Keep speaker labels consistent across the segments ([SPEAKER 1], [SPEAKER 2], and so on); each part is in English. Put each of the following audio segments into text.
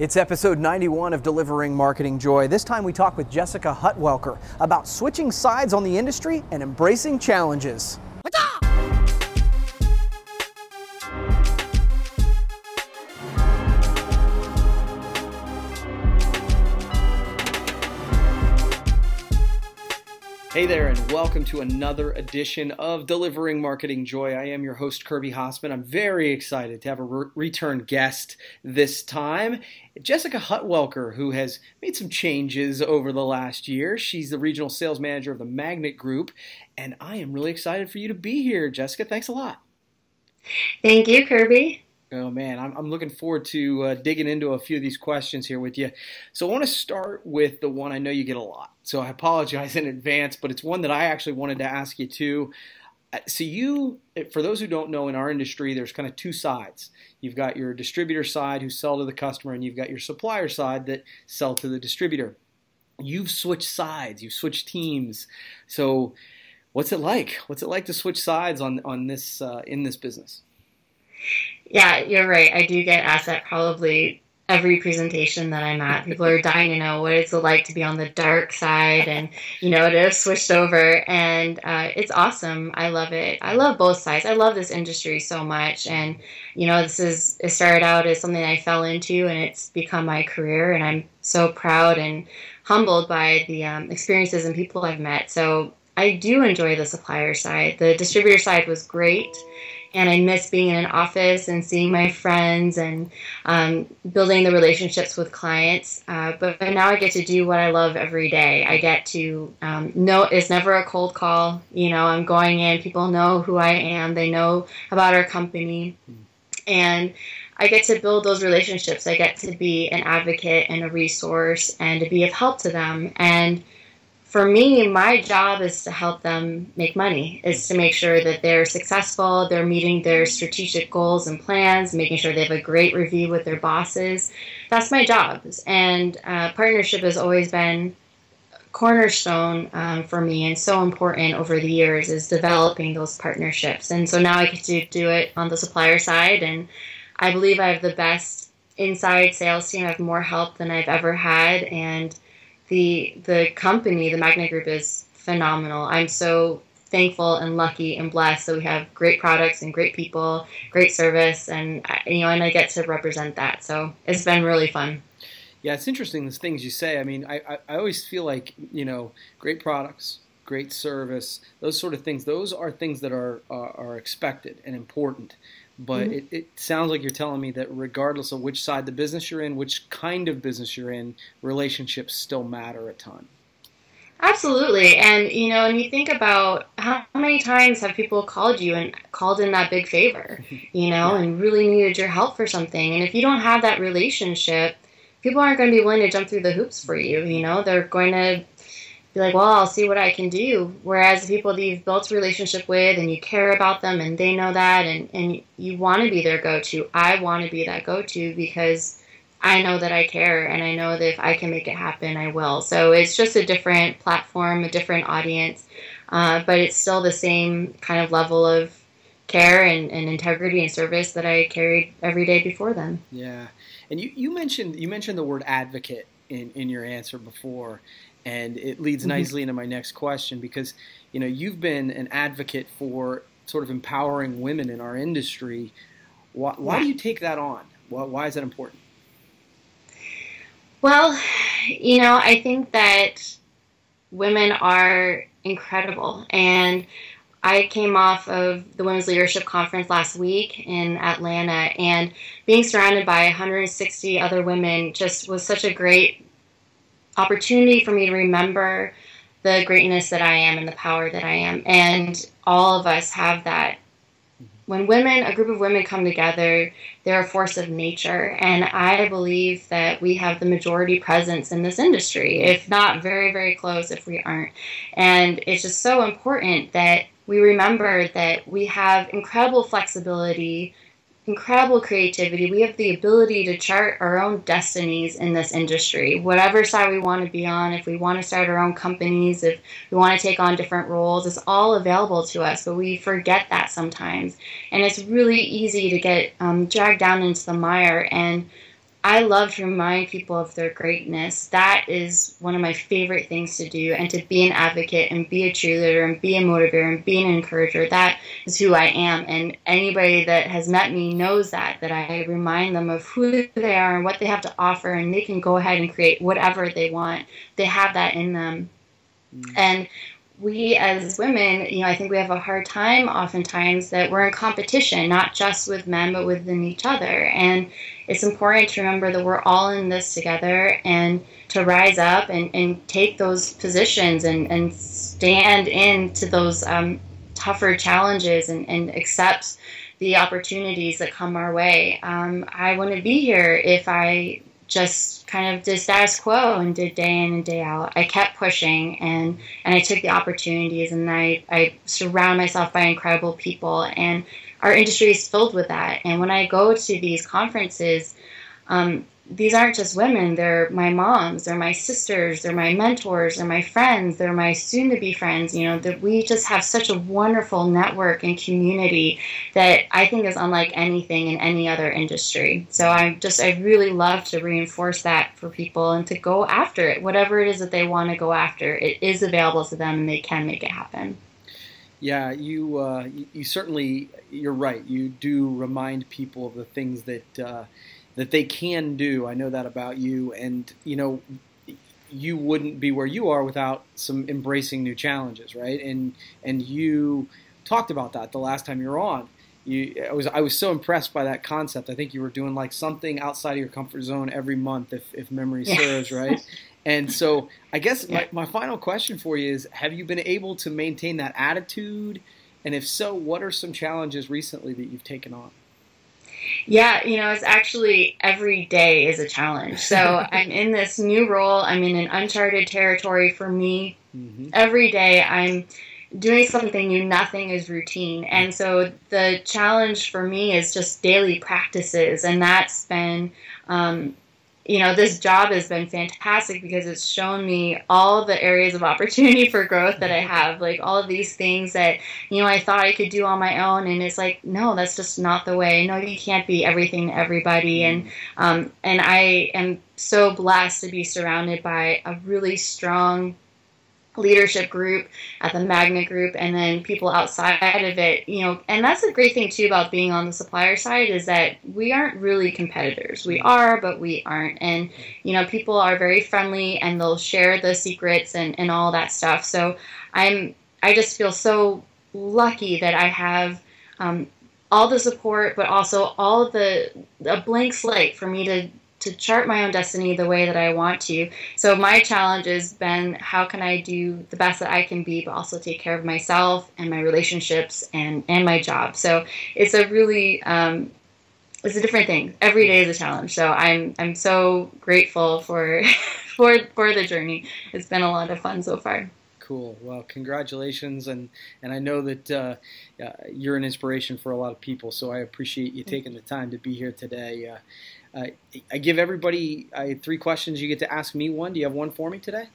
[SPEAKER 1] It's episode 91 of Delivering Marketing Joy. This time we talk with Jessica Hutwelker about switching sides on the industry and embracing challenges. Hey there, and welcome to another edition of Delivering Marketing Joy. I am your host, Kirby Hasseman. I'm very excited to have a re- return guest this time, Jessica Hutwelker, who has made some changes over the last year. She's the regional sales manager of the Magnet Group, and I am really excited for you to be here, Jessica. Thanks a lot.
[SPEAKER 2] Thank you, Kirby.
[SPEAKER 1] Oh man, I'm, I'm looking forward to uh, digging into a few of these questions here with you. So I want to start with the one I know you get a lot. So I apologize in advance, but it's one that I actually wanted to ask you too. Uh, so you, for those who don't know, in our industry, there's kind of two sides. You've got your distributor side who sell to the customer, and you've got your supplier side that sell to the distributor. You've switched sides. You've switched teams. So what's it like? What's it like to switch sides on on this uh, in this business?
[SPEAKER 2] Yeah, you're right. I do get asked that probably every presentation that I'm at. People are dying to know what it's like to be on the dark side and, you know, to have switched over. And uh, it's awesome. I love it. I love both sides. I love this industry so much. And, you know, this is, it started out as something I fell into and it's become my career. And I'm so proud and humbled by the um, experiences and people I've met. So I do enjoy the supplier side. The distributor side was great and I miss being in an office and seeing my friends and um, building the relationships with clients. Uh, but, now I get to do what I love every day. I get to um, know it's never a cold call. You know, I'm going in, people know who I am, they know about our company. And I get to build those relationships. I get to be an advocate and a resource and to be of help to them. And for me, my job is to help them make money, is to make sure that they're successful, they're meeting their strategic goals and plans, making sure they have a great review with their bosses. That's my job. And uh, partnership has always been cornerstone um, for me and so important over the years is developing those partnerships. And so now I get to do it on the supplier side. And I believe I have the best inside sales team. I have more help than I've ever had. And the the company, the Magnet Group, is phenomenal. I'm so thankful and lucky and blessed that we have great products and great people, great service, and you know, and I get to represent that. So it's been really fun.
[SPEAKER 1] Yeah, it's interesting the things you say. I mean, I, I, I always feel like you know, great products, great service, those sort of things. Those are things that are are, are expected and important. But mm-hmm. it, it sounds like you're telling me that regardless of which side the business you're in, which kind of business you're in, relationships still matter a ton.
[SPEAKER 2] Absolutely. And, you know, and you think about how many times have people called you and called in that big favor, you know, yeah. and really needed your help for something. And if you don't have that relationship, people aren't going to be willing to jump through the hoops for you, you know, they're going to be like, well, I'll see what I can do. Whereas the people that you've built a relationship with and you care about them and they know that and, and you want to be their go to. I want to be that go to because I know that I care and I know that if I can make it happen, I will. So it's just a different platform, a different audience, uh, but it's still the same kind of level of care and, and integrity and service that I carried every day before then.
[SPEAKER 1] Yeah. And you, you mentioned you mentioned the word advocate in, in your answer before and it leads mm-hmm. nicely into my next question because you know you've been an advocate for sort of empowering women in our industry. Why, why do you take that on? Why, why is that important?
[SPEAKER 2] Well, you know, I think that women are incredible. And I came off of the Women's Leadership Conference last week in Atlanta, and being surrounded by 160 other women just was such a great opportunity for me to remember the greatness that I am and the power that I am. And all of us have that. When women, a group of women come together, they're a force of nature. And I believe that we have the majority presence in this industry, if not very, very close, if we aren't. And it's just so important that we remember that we have incredible flexibility incredible creativity. We have the ability to chart our own destinies in this industry, whatever side we want to be on. If we want to start our own companies, if we want to take on different roles, it's all available to us, but we forget that sometimes. And it's really easy to get um, dragged down into the mire. And I love to remind people of their greatness. That is one of my favorite things to do, and to be an advocate and be a cheerleader and be a motivator and be an encourager. That is who I am. And anybody that has met me knows that, that I remind them of who they are and what they have to offer, and they can go ahead and create whatever they want. They have that in them. Mm. And we as women, you know, I think we have a hard time oftentimes that we're in competition, not just with men, but within each other. And it's important to remember that we're all in this together and to rise up and, and take those positions and, and stand into those um, tougher challenges and, and accept the opportunities that come our way. Um, I wouldn't be here if I just kind of did status quo and did day in and day out. I kept pushing and and I took the opportunities and I I surround myself by incredible people and our industry is filled with that. And when I go to these conferences, um, these aren't just women, they're my moms, they're my sisters, they're my mentors, they're my friends, they're my soon to be friends. You know, that we just have such a wonderful network and community that I think is unlike anything in any other industry. So I just, I really love to reinforce that for people and to go after it. Whatever it is that they want to go after, it is available to them and they can make it happen.
[SPEAKER 1] Yeah, you, uh, you certainly, you're right. You do remind people of the things that, uh, that they can do. I know that about you, and you know, you wouldn't be where you are without some embracing new challenges, right? And and you talked about that the last time you were on. You, I was I was so impressed by that concept. I think you were doing like something outside of your comfort zone every month, if if memory serves, right? And so I guess my, my final question for you is: Have you been able to maintain that attitude? And if so, what are some challenges recently that you've taken on?
[SPEAKER 2] Yeah, you know, it's actually every day is a challenge. So I'm in this new role. I'm in an uncharted territory for me. Mm-hmm. Every day I'm doing something new. Nothing is routine. And so the challenge for me is just daily practices. And that's been um, you know, this job has been fantastic because it's shown me all the areas of opportunity for growth that I have. Like all of these things that, you know, I thought I could do on my own. And it's like, no, that's just not the way. No, you can't be everything to everybody. And, um, and I am so blessed to be surrounded by a really strong leadership group at the Magnet Group and then people outside of it, you know, and that's a great thing too about being on the supplier side is that we aren't really competitors. We are, but we aren't. And, you know, people are very friendly and they'll share the secrets and, and all that stuff. So I'm, I just feel so lucky that I have, um, all the support, but also all the a blank slate for me to to chart my own destiny the way that I want to. So my challenge has been how can I do the best that I can be, but also take care of myself and my relationships and and my job. So it's a really um, it's a different thing. Every day is a challenge. So I'm I'm so grateful for for for the journey. It's been a lot of fun so far
[SPEAKER 1] cool. Well, congratulations, and and I know that uh, uh, you're an inspiration for a lot of people. So I appreciate you taking the time to be here today. Uh, uh, I give everybody uh, three questions. You get to ask me one. Do you have one for me today?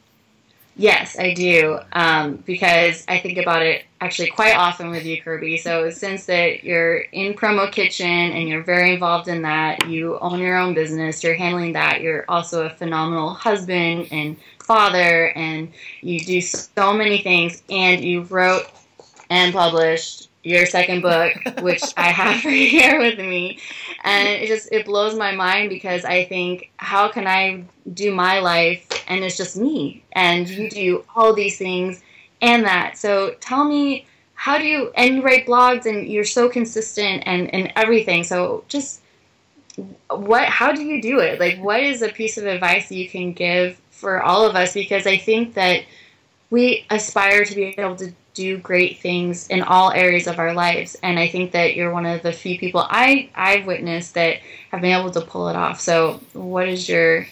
[SPEAKER 2] Yes, I do. Um, because I think about it actually quite often with you, Kirby. So since that you're in Promo Kitchen and you're very involved in that, you own your own business, you're handling that. You're also a phenomenal husband and father, and you do so many things. And you wrote and published your second book, which I have right here with me. And it just it blows my mind because I think how can I do my life and it's just me and you do all these things and that. So tell me how do you and you write blogs and you're so consistent and, and everything. So just what how do you do it? Like what is a piece of advice that you can give for all of us because I think that we aspire to be able to do great things in all areas of our lives. And i think that you're one of the few people i i've witnessed that have been able to pull it off. So what is your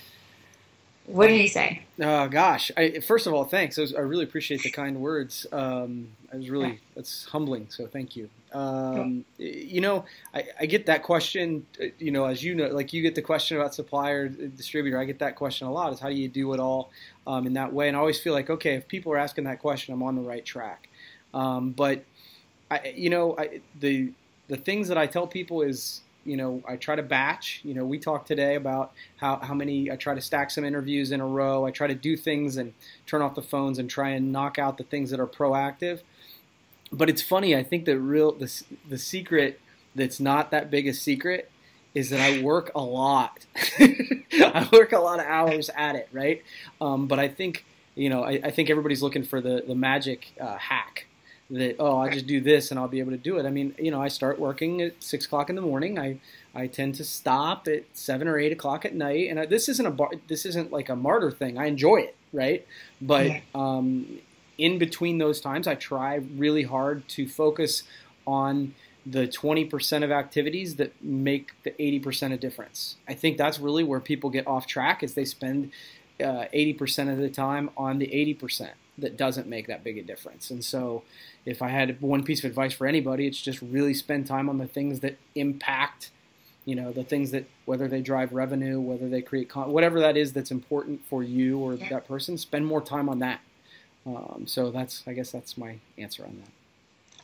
[SPEAKER 2] what do you say?
[SPEAKER 1] Oh gosh. I, first of all thanks. I, was, I, really appreciate the kind words. Um, i was really that's humbling so thank you. Um, you know I, I, get that question you know as you know like you get the question about supplier distributor. I get that question a lot is how do you do it all um, in that way? And i always feel like okay if people are asking that question i'm on the right track um, but I, you know, I, the the things that I tell people is you know, I try to batch. You know, we talked today about how, how many I try to stack some interviews in a row. I try to do things and turn off the phones and try and knock out the things that are proactive. But it's funny. I think the real the the secret that's not that big a secret is that I work a lot. I work a lot of hours at it, right? Um, but I think you know, I, I, think everybody's looking for the the magic uh, hack that oh I'll just do this and I'll be able to do it. I mean, you know, I start working at six o'clock in the morning. I I tend to stop at seven or eight o'clock at night, and I, this isn't a bar, this isn't like a martyr thing. I enjoy it, right? But yeah. um, in between those times, I try really hard to focus on the 20% of activities that make the 80% of difference. I think that's really where people get off track is they spend uh, 80% of the time on the 80% that doesn't make that big a difference. And so if I had one piece of advice for anybody, it's just really spend time on the things that impact, you know, the things that whether they drive revenue, whether they create con- whatever that is that's important for you or yeah. that person, spend more time on that. Um, so that's I guess that's my answer on that.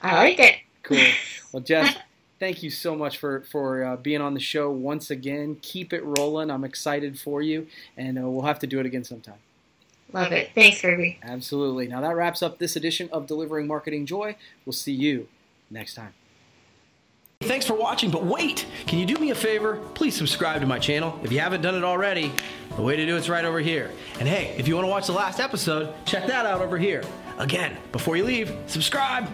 [SPEAKER 2] I like it.
[SPEAKER 1] Cool. Well, Jess, thank you so much for for uh, being on the show once again. Keep it rolling. I'm excited for you, and uh, we'll have to do it again sometime.
[SPEAKER 2] Love it. Thanks, Kirby.
[SPEAKER 1] Absolutely. Now that wraps up this edition of Delivering Marketing Joy. We'll see you next time.
[SPEAKER 3] Thanks for watching, but wait! Can you do me a favor? Please subscribe to my channel if you haven't done it already. The way to do it's right over here. And hey, if you want to watch the last episode, check that out over here. Again, before you leave, subscribe!